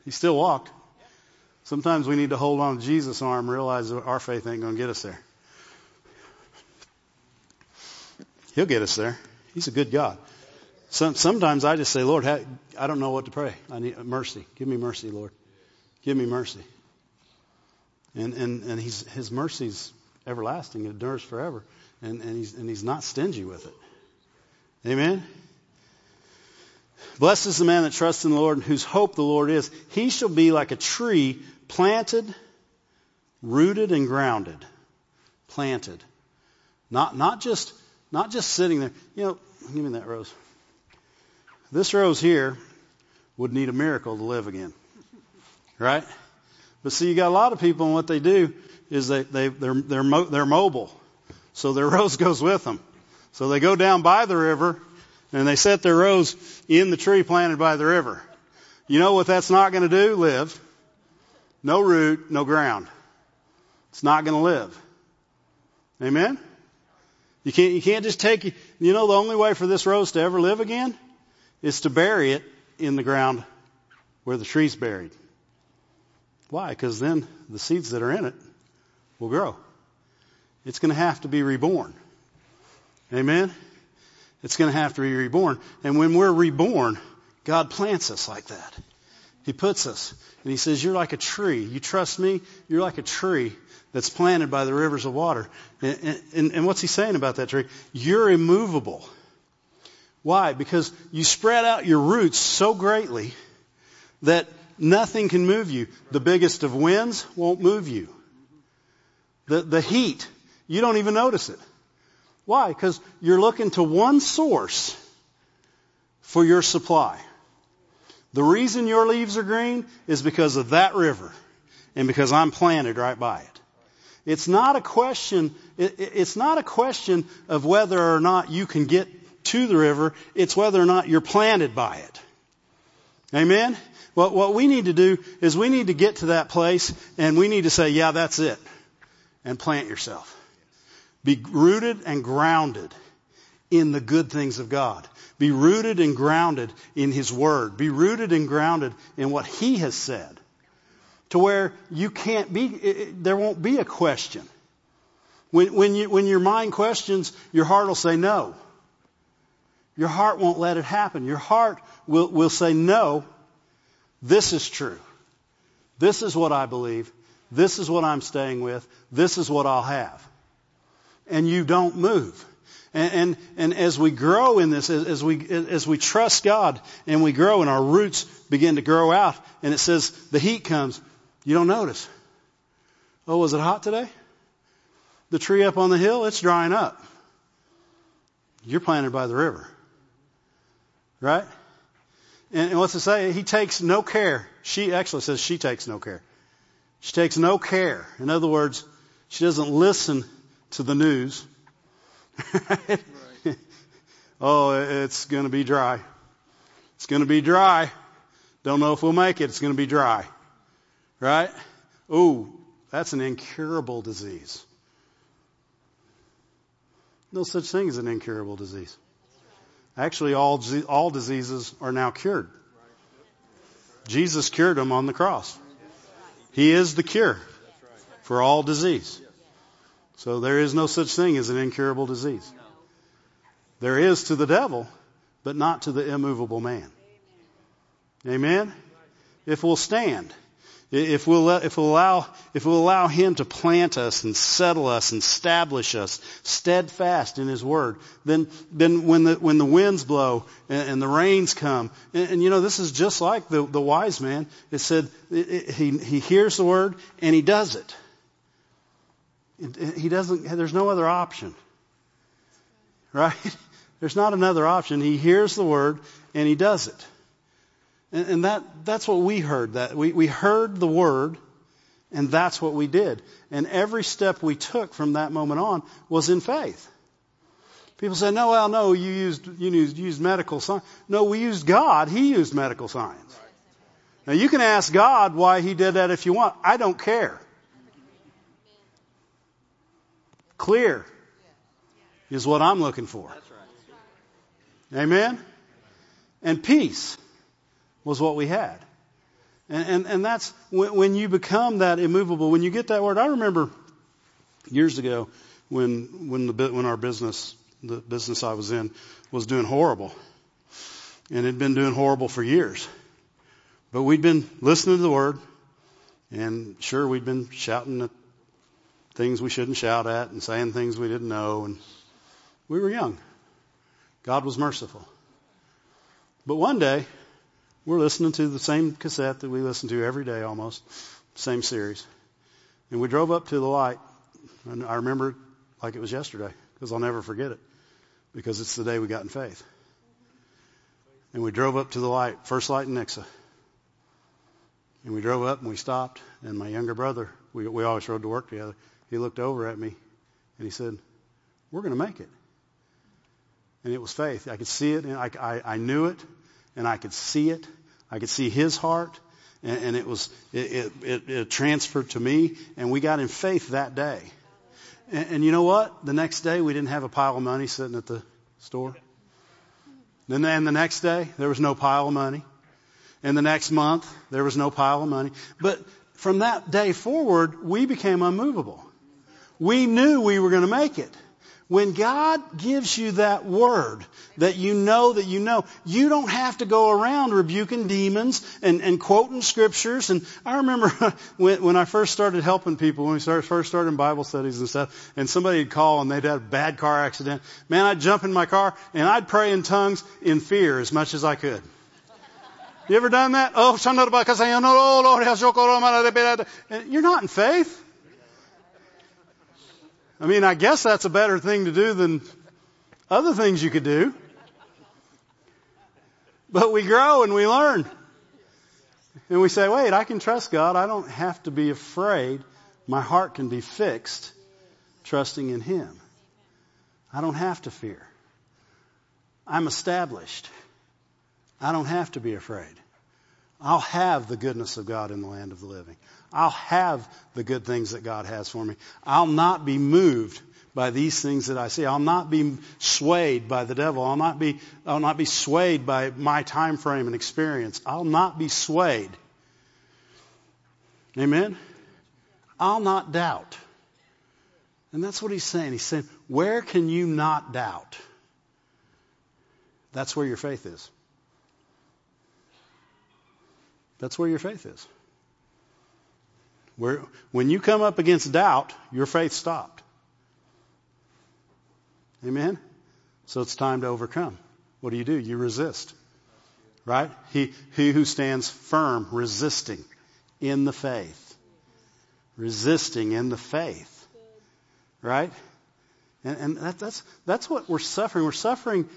He still walked. Sometimes we need to hold on to Jesus' arm, and realize that our faith ain't going to get us there. He'll get us there. He's a good God. Some, sometimes I just say, Lord, I don't know what to pray. I need mercy. Give me mercy, Lord. Give me mercy. And, and, and he's, his mercy's everlasting. It endures forever. And, and, he's, and he's not stingy with it. Amen? Blessed is the man that trusts in the Lord and whose hope the Lord is. He shall be like a tree planted, rooted, and grounded. Planted. Not, not just, not just sitting there. You know, give me that rose. This rose here would need a miracle to live again. Right? But see, you got a lot of people, and what they do is they, they, they're, they're, mo- they're mobile. So their rose goes with them. So they go down by the river, and they set their rose in the tree planted by the river. You know what that's not going to do? Live. No root, no ground. It's not going to live. Amen? You can't, you can't just take, you know, the only way for this rose to ever live again is to bury it in the ground where the tree's buried. Why? Because then the seeds that are in it will grow. It's going to have to be reborn. Amen? It's going to have to be reborn. And when we're reborn, God plants us like that. He puts us. And He says, You're like a tree. You trust me? You're like a tree that's planted by the rivers of water. And, and, and what's He saying about that tree? You're immovable. Why? Because you spread out your roots so greatly that nothing can move you. The biggest of winds won't move you. The, the heat, you don't even notice it. Why? Because you're looking to one source for your supply. The reason your leaves are green is because of that river and because I'm planted right by it. It's not a question, it, it's not a question of whether or not you can get to the river. It's whether or not you're planted by it. Amen? What, what we need to do is we need to get to that place and we need to say, yeah, that's it. And plant yourself. Be rooted and grounded in the good things of God. Be rooted and grounded in His Word. Be rooted and grounded in what He has said. To where you can't be, there won't be a question. When, when, you, when your mind questions, your heart will say no. Your heart won't let it happen. Your heart will, will say, no, this is true. This is what I believe. This is what I'm staying with. This is what I'll have. And you don't move. And, and, and as we grow in this, as, as, we, as we trust God and we grow and our roots begin to grow out and it says the heat comes, you don't notice. Oh, was it hot today? The tree up on the hill, it's drying up. You're planted by the river. Right? And what's it say? He takes no care. She actually says she takes no care. She takes no care. In other words, she doesn't listen to the news. right. oh, it's going to be dry. It's going to be dry. Don't know if we'll make it. It's going to be dry. Right? Ooh, that's an incurable disease. No such thing as an incurable disease. Actually, all, all diseases are now cured. Jesus cured them on the cross. He is the cure for all disease. So there is no such thing as an incurable disease. There is to the devil, but not to the immovable man. Amen? If we'll stand. If we'll, if we'll allow, if we'll allow Him to plant us and settle us and establish us steadfast in His Word, then, then when the, when the winds blow and, and the rains come, and, and, you know, this is just like the, the wise man. It said, it, it, he, he hears the Word and he does it. He doesn't, there's no other option. Right? There's not another option. He hears the Word and he does it. And, and that, that's what we heard. That we, we heard the word, and that's what we did. And every step we took from that moment on was in faith. People say, no, well, no, you used, you used, used medical science. No, we used God. He used medical science. Now you can ask God why He did that if you want. I don't care. Clear is what I'm looking for. Amen? And peace was what we had. And, and, and that's when, when you become that immovable, when you get that word. I remember years ago when, when, the, when our business, the business I was in, was doing horrible. and it had been doing horrible for years. But we'd been listening to the word, and sure, we'd been shouting at things we shouldn't shout at and saying things we didn't know, and we were young. God was merciful. But one day, we're listening to the same cassette that we listen to every day almost, same series. And we drove up to the light, and I remember like it was yesterday, because I'll never forget it, because it's the day we got in faith. And we drove up to the light, first light in Nixa. And we drove up and we stopped, and my younger brother, we, we always rode to work together, he looked over at me and he said, We're going to make it. And it was faith. I could see it, and I, I, I knew it, and I could see it. I could see his heart, and, and it was it, it, it, transferred to me, and we got in faith that day. And, and you know what? The next day we didn't have a pile of money sitting at the store. Then, then the next day there was no pile of money. And the next month there was no pile of money. But from that day forward, we became unmovable. We knew we were going to make it. When God gives you that word that you know that you know, you don't have to go around rebuking demons and, and quoting scriptures. And I remember when, when I first started helping people, when we started, first started Bible studies and stuff, and somebody would call and they'd had a bad car accident. Man, I'd jump in my car and I'd pray in tongues in fear as much as I could. You ever done that? Oh, oh you're not in faith. I mean, I guess that's a better thing to do than other things you could do. But we grow and we learn. And we say, wait, I can trust God. I don't have to be afraid. My heart can be fixed trusting in Him. I don't have to fear. I'm established. I don't have to be afraid. I'll have the goodness of God in the land of the living. I'll have the good things that God has for me. I'll not be moved by these things that I see. I'll not be swayed by the devil. I'll not be, I'll not be swayed by my time frame and experience. I'll not be swayed. Amen? I'll not doubt. And that's what he's saying. He's saying, where can you not doubt? That's where your faith is. That's where your faith is. Where, when you come up against doubt, your faith stopped. Amen? So it's time to overcome. What do you do? You resist. Right? He, he who stands firm, resisting in the faith. Resisting in the faith. Right? And, and that, that's, that's what we're suffering. We're suffering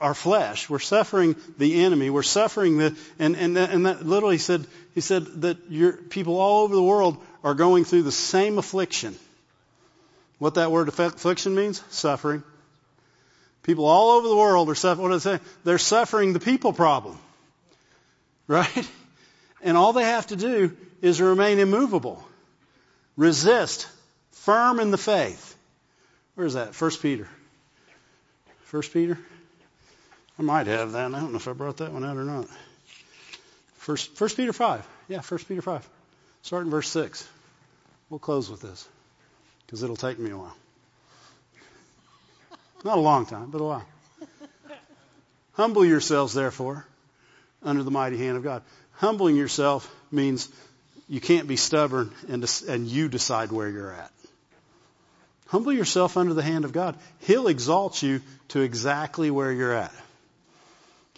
our flesh. We're suffering the enemy. We're suffering the, and, and, and that literally said, he said that your, people all over the world are going through the same affliction. What that word affliction means? Suffering. People all over the world are suffering, what does it say? They're suffering the people problem. Right? And all they have to do is remain immovable. Resist. Firm in the faith. Where is that? First Peter. First Peter? I might have that. I don't know if I brought that one out or not. First, First Peter 5. Yeah, First Peter 5. Start in verse 6. We'll close with this because it'll take me a while. Not a long time, but a while. Humble yourselves, therefore, under the mighty hand of God. Humbling yourself means you can't be stubborn and, and you decide where you're at. Humble yourself under the hand of God. He'll exalt you to exactly where you're at.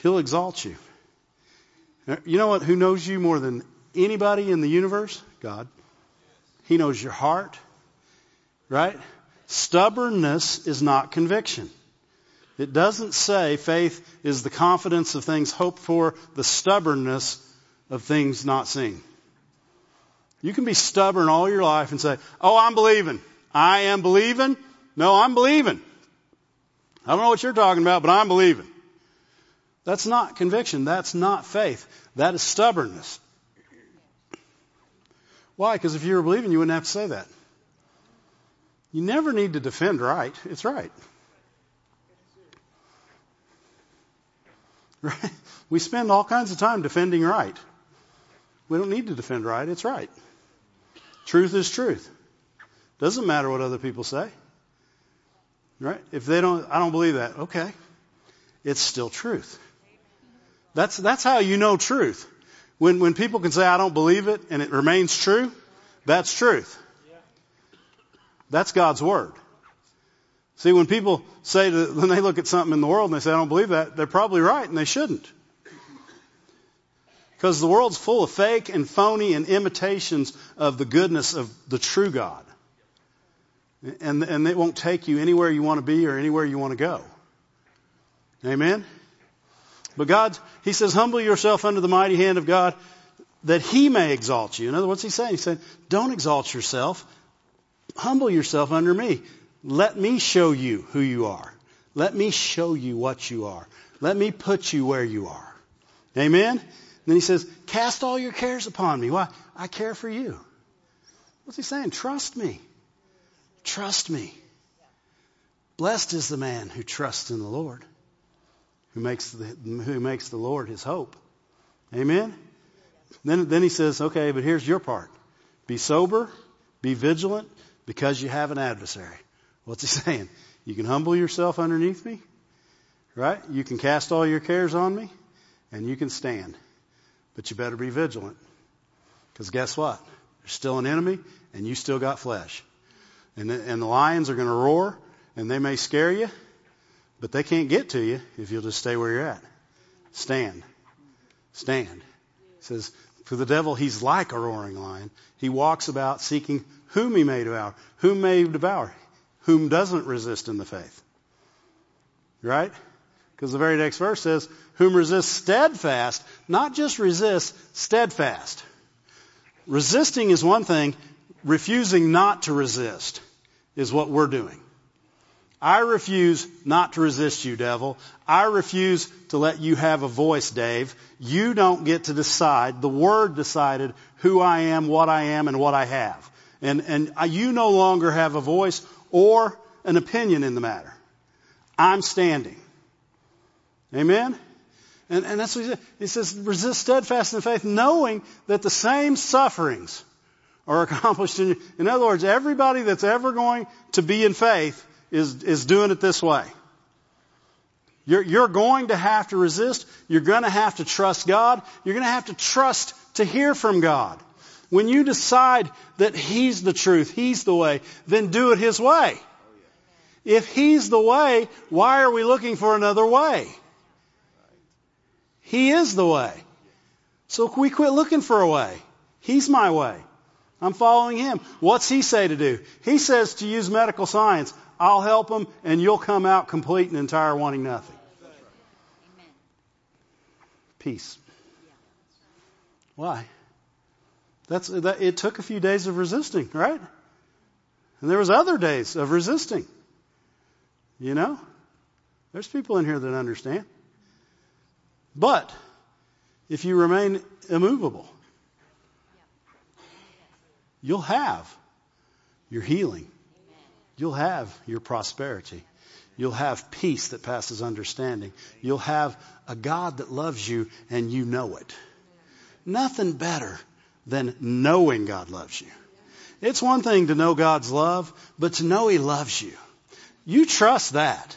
He'll exalt you. You know what? Who knows you more than anybody in the universe? God. He knows your heart, right? Stubbornness is not conviction. It doesn't say faith is the confidence of things hoped for, the stubbornness of things not seen. You can be stubborn all your life and say, Oh, I'm believing. I am believing. No, I'm believing. I don't know what you're talking about, but I'm believing. That's not conviction. That's not faith. That is stubbornness. Why? Because if you were believing, you wouldn't have to say that. You never need to defend right. It's right. Right? We spend all kinds of time defending right. We don't need to defend right. It's right. Truth is truth. Doesn't matter what other people say. Right? If they don't, I don't believe that. Okay. It's still truth. That's, that's how you know truth. When, when people can say, I don't believe it, and it remains true, that's truth. That's God's Word. See, when people say that, when they look at something in the world and they say, I don't believe that, they're probably right and they shouldn't. Because the world's full of fake and phony and imitations of the goodness of the true God. And, and it won't take you anywhere you want to be or anywhere you want to go. Amen? But God, He says, humble yourself under the mighty hand of God that He may exalt you. In other words, He's saying, He said, don't exalt yourself. Humble yourself under me. Let me show you who you are. Let me show you what you are. Let me put you where you are. Amen? Then he says, cast all your cares upon me. Why? I care for you. What's he saying? Trust me. Trust me. Blessed is the man who trusts in the Lord, who makes the, who makes the Lord his hope. Amen? Then, then he says, okay, but here's your part. Be sober, be vigilant, because you have an adversary. What's he saying? You can humble yourself underneath me, right? You can cast all your cares on me, and you can stand. But you better be vigilant. Because guess what? There's still an enemy, and you still got flesh. And the, and the lions are going to roar, and they may scare you, but they can't get to you if you'll just stay where you're at. Stand. Stand. He says, for the devil, he's like a roaring lion. He walks about seeking whom he may devour. Whom may devour? whom doesn't resist in the faith. Right? Because the very next verse says, whom resists steadfast, not just resists, steadfast. Resisting is one thing, refusing not to resist is what we're doing. I refuse not to resist you, devil. I refuse to let you have a voice, Dave. You don't get to decide. The Word decided who I am, what I am, and what I have. And, and you no longer have a voice or an opinion in the matter. I'm standing. Amen? And, and that's what he says. He says, resist steadfast in faith, knowing that the same sufferings are accomplished in you. In other words, everybody that's ever going to be in faith is, is doing it this way. You're, you're going to have to resist. You're going to have to trust God. You're going to have to trust to hear from God. When you decide that He's the truth, He's the way, then do it His way. If He's the way, why are we looking for another way? He is the way. So we quit looking for a way. He's my way. I'm following Him. What's He say to do? He says to use medical science. I'll help them and you'll come out complete and entire wanting nothing. Peace. Why? That's, that, it took a few days of resisting, right? And there was other days of resisting. You know? There's people in here that understand. But if you remain immovable, you'll have your healing. You'll have your prosperity. You'll have peace that passes understanding. You'll have a God that loves you and you know it. Nothing better than knowing God loves you. It's one thing to know God's love, but to know He loves you. You trust that.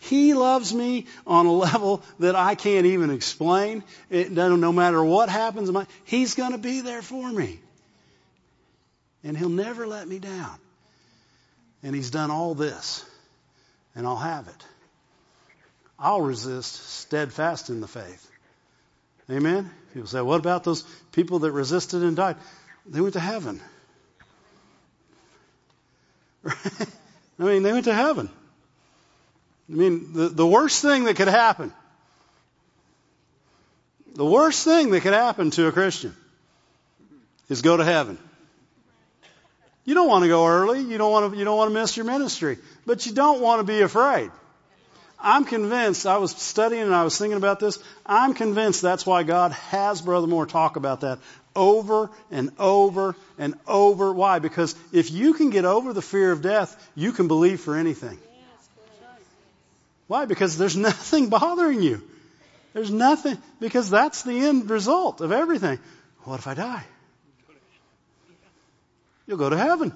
He loves me on a level that I can't even explain. It, no matter what happens, He's going to be there for me. And He'll never let me down. And He's done all this, and I'll have it. I'll resist steadfast in the faith. Amen? People say, what about those people that resisted and died? They went to heaven. I mean, they went to heaven. I mean, the, the worst thing that could happen, the worst thing that could happen to a Christian is go to heaven. You don't want to go early. You don't want to, you don't want to miss your ministry. But you don't want to be afraid. I'm convinced, I was studying and I was thinking about this. I'm convinced that's why God has Brother Moore talk about that over and over and over. Why? Because if you can get over the fear of death, you can believe for anything. Why? Because there's nothing bothering you. There's nothing, because that's the end result of everything. What if I die? You'll go to heaven.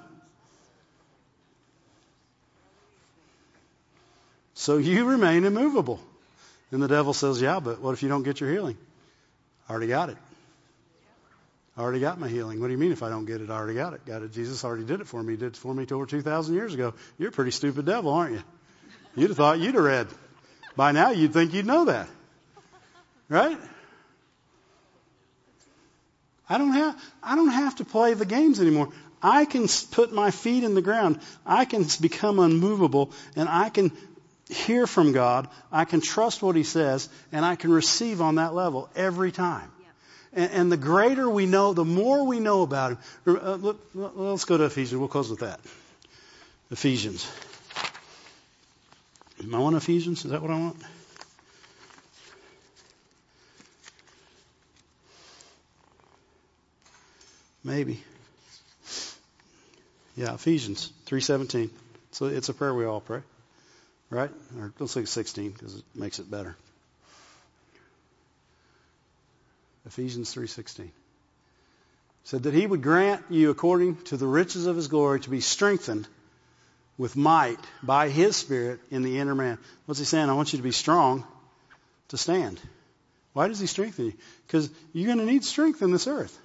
So you remain immovable. And the devil says, yeah, but what if you don't get your healing? I already got it. I already got my healing. What do you mean if I don't get it? I already got it. Got it. Jesus already did it for me. He did it for me over 2,000 years ago. You're a pretty stupid devil, aren't you? You'd have thought you'd have read. By now you'd think you'd know that. Right? I don't have, I don't have to play the games anymore. I can put my feet in the ground. I can become unmovable and I can hear from God. I can trust what He says and I can receive on that level every time. And, and the greater we know, the more we know about Him. Uh, look, let's go to Ephesians. We'll close with that. Ephesians. Am I on Ephesians? Is that what I want? Maybe. Yeah, Ephesians 3:17. So it's a prayer we all pray. Right? Or let's look at 16 because it makes it better. Ephesians 3:16 said that he would grant you according to the riches of his glory to be strengthened with might by his spirit in the inner man. What's he saying? I want you to be strong to stand. Why does he strengthen you? Because you're going to need strength in this earth.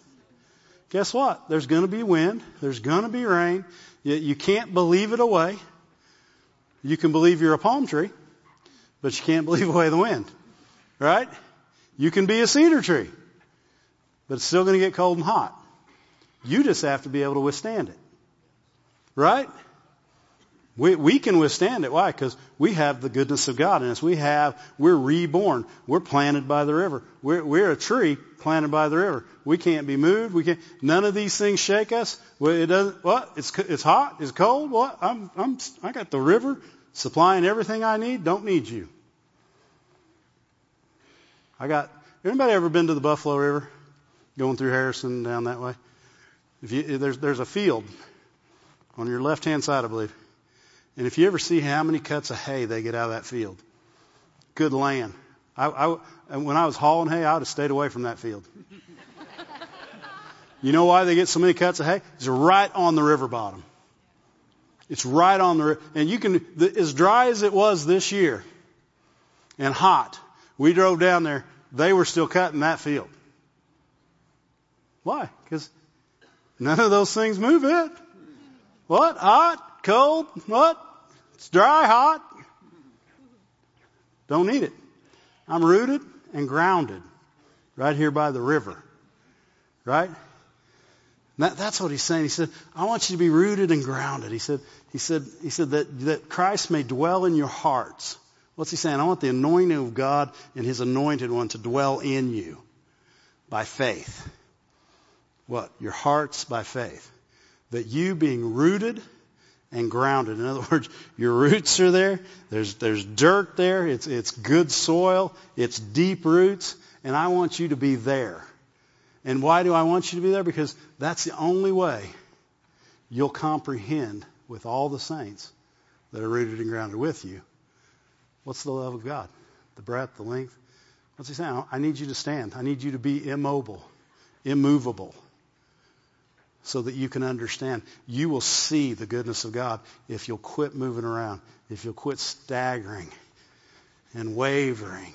Guess what? There's going to be wind. There's going to be rain. You, you can't believe it away. You can believe you're a palm tree, but you can't believe away the wind. Right? You can be a cedar tree but it's still going to get cold and hot. You just have to be able to withstand it. Right? We, we can withstand it. Why? Because we have the goodness of God in us. We have, we're reborn. We're planted by the river. We're, we're a tree planted by the river. We can't be moved. We can't, none of these things shake us. Well, It doesn't, what? It's, it's hot? It's cold? What? I'm, I'm, I got the river supplying everything I need. Don't need you. I got, anybody ever been to the Buffalo River? going through Harrison down that way. If you, there's, there's a field on your left hand side, I believe. And if you ever see how many cuts of hay they get out of that field, good land. I, I, when I was hauling hay, I would have stayed away from that field. you know why they get so many cuts of hay? It's right on the river bottom. It's right on the, and you can, as dry as it was this year and hot, we drove down there, they were still cutting that field. Why? Because none of those things move it. What? Hot? Cold? What? It's dry, hot. Don't need it. I'm rooted and grounded right here by the river. Right? That, that's what he's saying. He said, I want you to be rooted and grounded. He said, he said, he said that, that Christ may dwell in your hearts. What's he saying? I want the anointing of God and his anointed one to dwell in you by faith what? Your hearts by faith. That you being rooted and grounded. In other words, your roots are there. There's, there's dirt there. It's, it's good soil. It's deep roots. And I want you to be there. And why do I want you to be there? Because that's the only way you'll comprehend with all the saints that are rooted and grounded with you. What's the love of God? The breadth, the length. What's he saying? I need you to stand. I need you to be immobile, immovable so that you can understand. You will see the goodness of God if you'll quit moving around, if you'll quit staggering and wavering.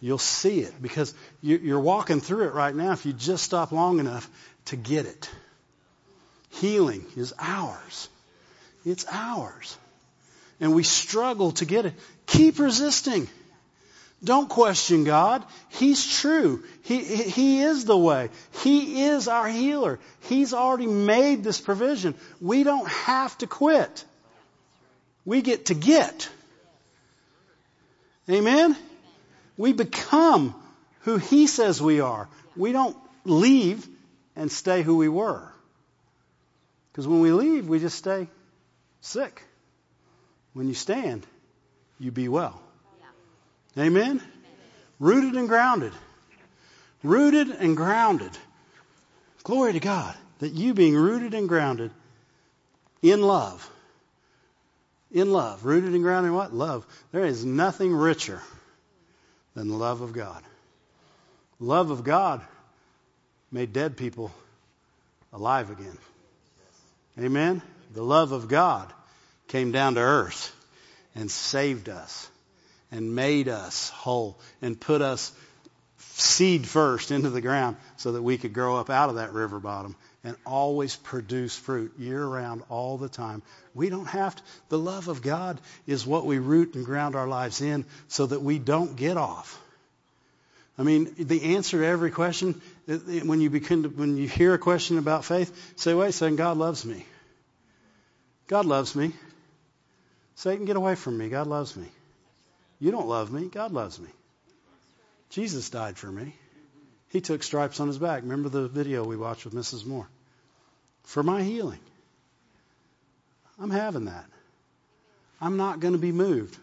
You'll see it because you're walking through it right now if you just stop long enough to get it. Healing is ours. It's ours. And we struggle to get it. Keep resisting. Don't question God. He's true. He, he is the way. He is our healer. He's already made this provision. We don't have to quit. We get to get. Amen? We become who He says we are. We don't leave and stay who we were. Because when we leave, we just stay sick. When you stand, you be well. Amen? Rooted and grounded. Rooted and grounded. Glory to God that you being rooted and grounded in love. In love. Rooted and grounded in what? Love. There is nothing richer than the love of God. Love of God made dead people alive again. Amen? The love of God came down to earth and saved us and made us whole and put us seed first into the ground so that we could grow up out of that river bottom and always produce fruit year round all the time. We don't have to. The love of God is what we root and ground our lives in so that we don't get off. I mean, the answer to every question, uh, uh, when you begin to, when you hear a question about faith, say, wait a second, God loves me. God loves me. Satan, get away from me. God loves me. You don't love me. God loves me. Jesus died for me. He took stripes on his back. Remember the video we watched with Mrs. Moore? For my healing. I'm having that. I'm not going to be moved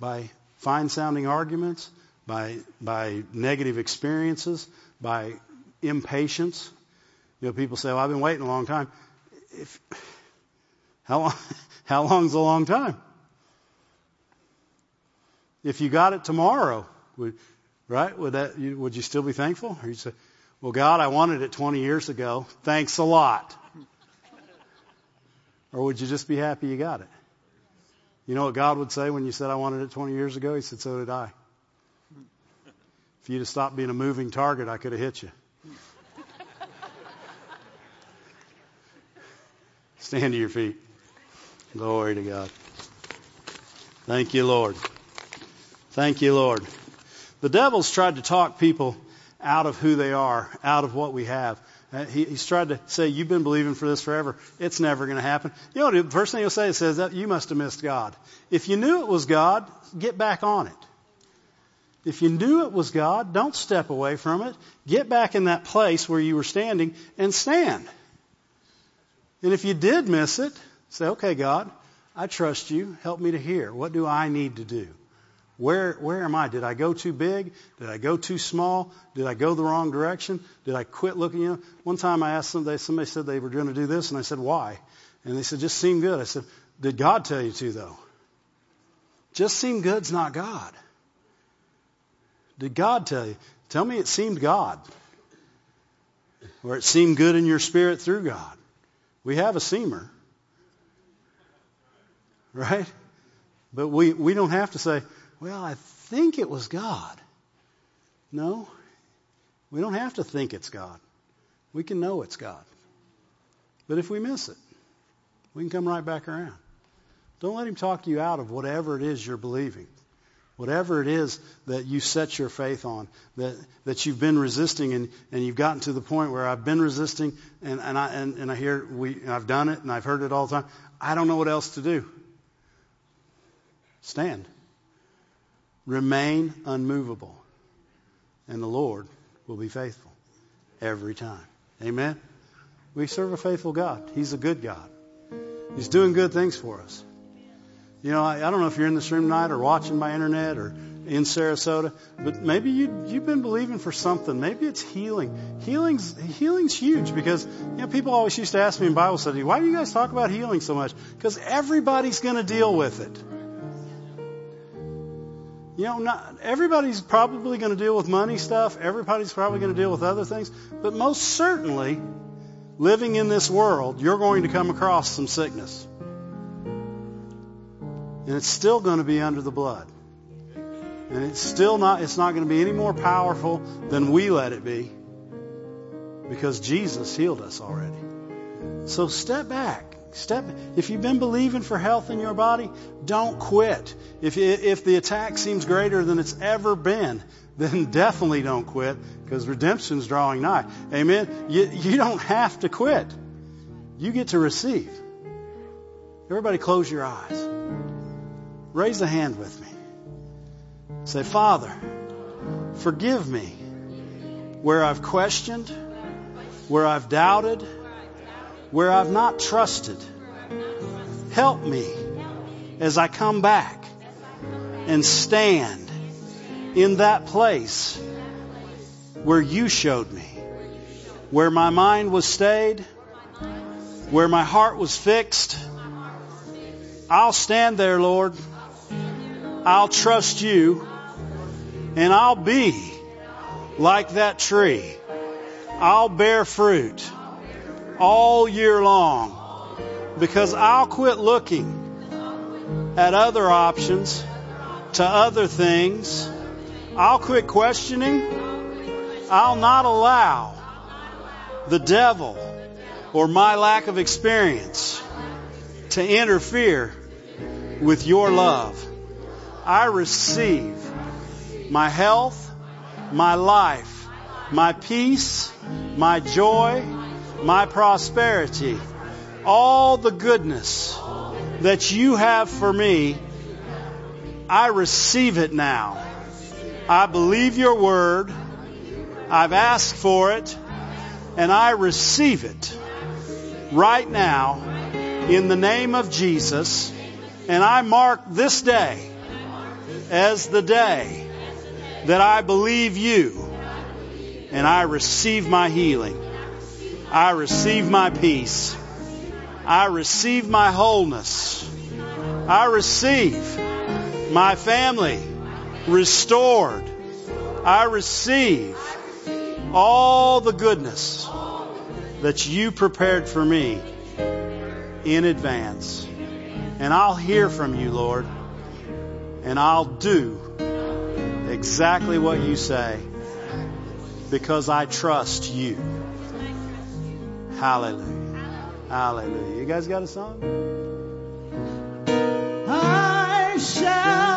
by fine sounding arguments, by, by negative experiences, by impatience. You know, people say, well, I've been waiting a long time. If, how long, how long's a long time? If you got it tomorrow, would, right? Would that, you, would you still be thankful? Or you say, well, God, I wanted it 20 years ago. Thanks a lot. Or would you just be happy you got it? You know what God would say when you said, I wanted it 20 years ago? He said, so did I. If you'd have stopped being a moving target, I could have hit you. Stand to your feet. Glory to God. Thank you, Lord. Thank you, Lord. The devil's tried to talk people out of who they are, out of what we have. Uh, he, he's tried to say, you've been believing for this forever. It's never going to happen. You know, the first thing he'll say is, says that you must have missed God. If you knew it was God, get back on it. If you knew it was God, don't step away from it. Get back in that place where you were standing and stand. And if you did miss it, say, okay, God, I trust you. Help me to hear. What do I need to do? Where, where am I? Did I go too big? Did I go too small? Did I go the wrong direction? Did I quit looking? You know, one time I asked somebody, somebody said they were going to do this, and I said, why? And they said, just seemed good. I said, did God tell you to, though? Just seem good's not God. Did God tell you? Tell me it seemed God. Or it seemed good in your spirit through God. We have a seamer. Right? But we, we don't have to say, well, I think it was God. No, we don't have to think it's God. We can know it's God. But if we miss it, we can come right back around. Don't let him talk you out of whatever it is you're believing. Whatever it is that you set your faith on, that, that you've been resisting and, and you've gotten to the point where I've been resisting and, and, I, and, and I hear we, and I've done it and I've heard it all the time. I don't know what else to do. Stand. Remain unmovable, and the Lord will be faithful every time. Amen? We serve a faithful God. He's a good God. He's doing good things for us. You know, I, I don't know if you're in this room tonight or watching by internet or in Sarasota, but maybe you, you've been believing for something. Maybe it's healing. Healing's, healing's huge because, you know, people always used to ask me in Bible study, why do you guys talk about healing so much? Because everybody's going to deal with it. You know, not, everybody's probably going to deal with money stuff. Everybody's probably going to deal with other things. But most certainly, living in this world, you're going to come across some sickness. And it's still going to be under the blood. And it's still not, it's not going to be any more powerful than we let it be. Because Jesus healed us already. So step back. Step. If you've been believing for health in your body, don't quit. If if the attack seems greater than it's ever been, then definitely don't quit because redemption's drawing nigh. Amen. You you don't have to quit. You get to receive. Everybody, close your eyes. Raise a hand with me. Say, Father, forgive me where I've questioned, where I've doubted where I've not trusted. Help me as I come back and stand in that place where you showed me, where my mind was stayed, where my heart was fixed. I'll stand there, Lord. I'll trust you and I'll be like that tree. I'll bear fruit all year long because I'll quit looking at other options to other things. I'll quit questioning. I'll not allow the devil or my lack of experience to interfere with your love. I receive my health, my life, my peace, my joy, my prosperity, all the goodness that you have for me. I receive it now. I believe your word. I've asked for it and I receive it right now in the name of Jesus. And I mark this day as the day that I believe you and I receive my healing. I receive my peace. I receive my wholeness. I receive my family restored. I receive all the goodness that you prepared for me in advance. And I'll hear from you, Lord, and I'll do exactly what you say because I trust you. Hallelujah. Hallelujah. You guys got a song? I shall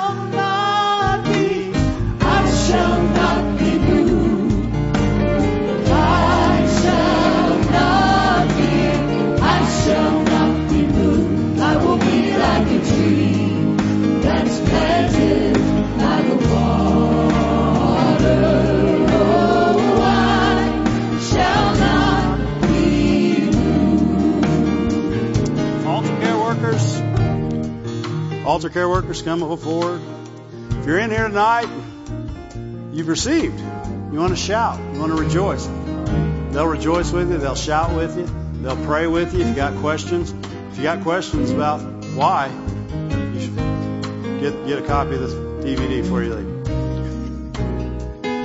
Altar care workers, come forward. If you're in here tonight, you've received. You want to shout. You want to rejoice. They'll rejoice with you. They'll shout with you. They'll pray with you. If you got questions, if you got questions about why, you should get get a copy of this DVD before you leave.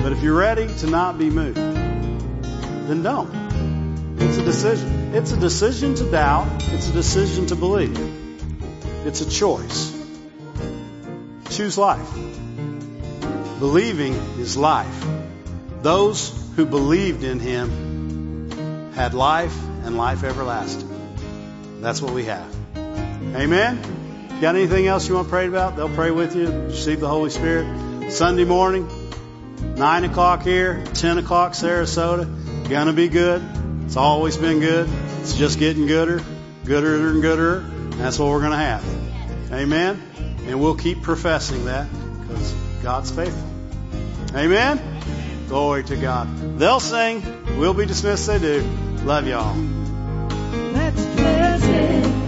But if you're ready to not be moved, then don't. It's a decision. It's a decision to doubt. It's a decision to believe. It's a choice. Choose life. Believing is life. Those who believed in him had life and life everlasting. That's what we have. Amen. Got anything else you want to pray about? They'll pray with you. Receive the Holy Spirit. Sunday morning, 9 o'clock here, 10 o'clock Sarasota. Gonna be good. It's always been good. It's just getting gooder, gooder and gooder. That's what we're gonna have. Amen. And we'll keep professing that because God's faithful. Amen. Glory to God. They'll sing. We'll be dismissed. They do. Love y'all.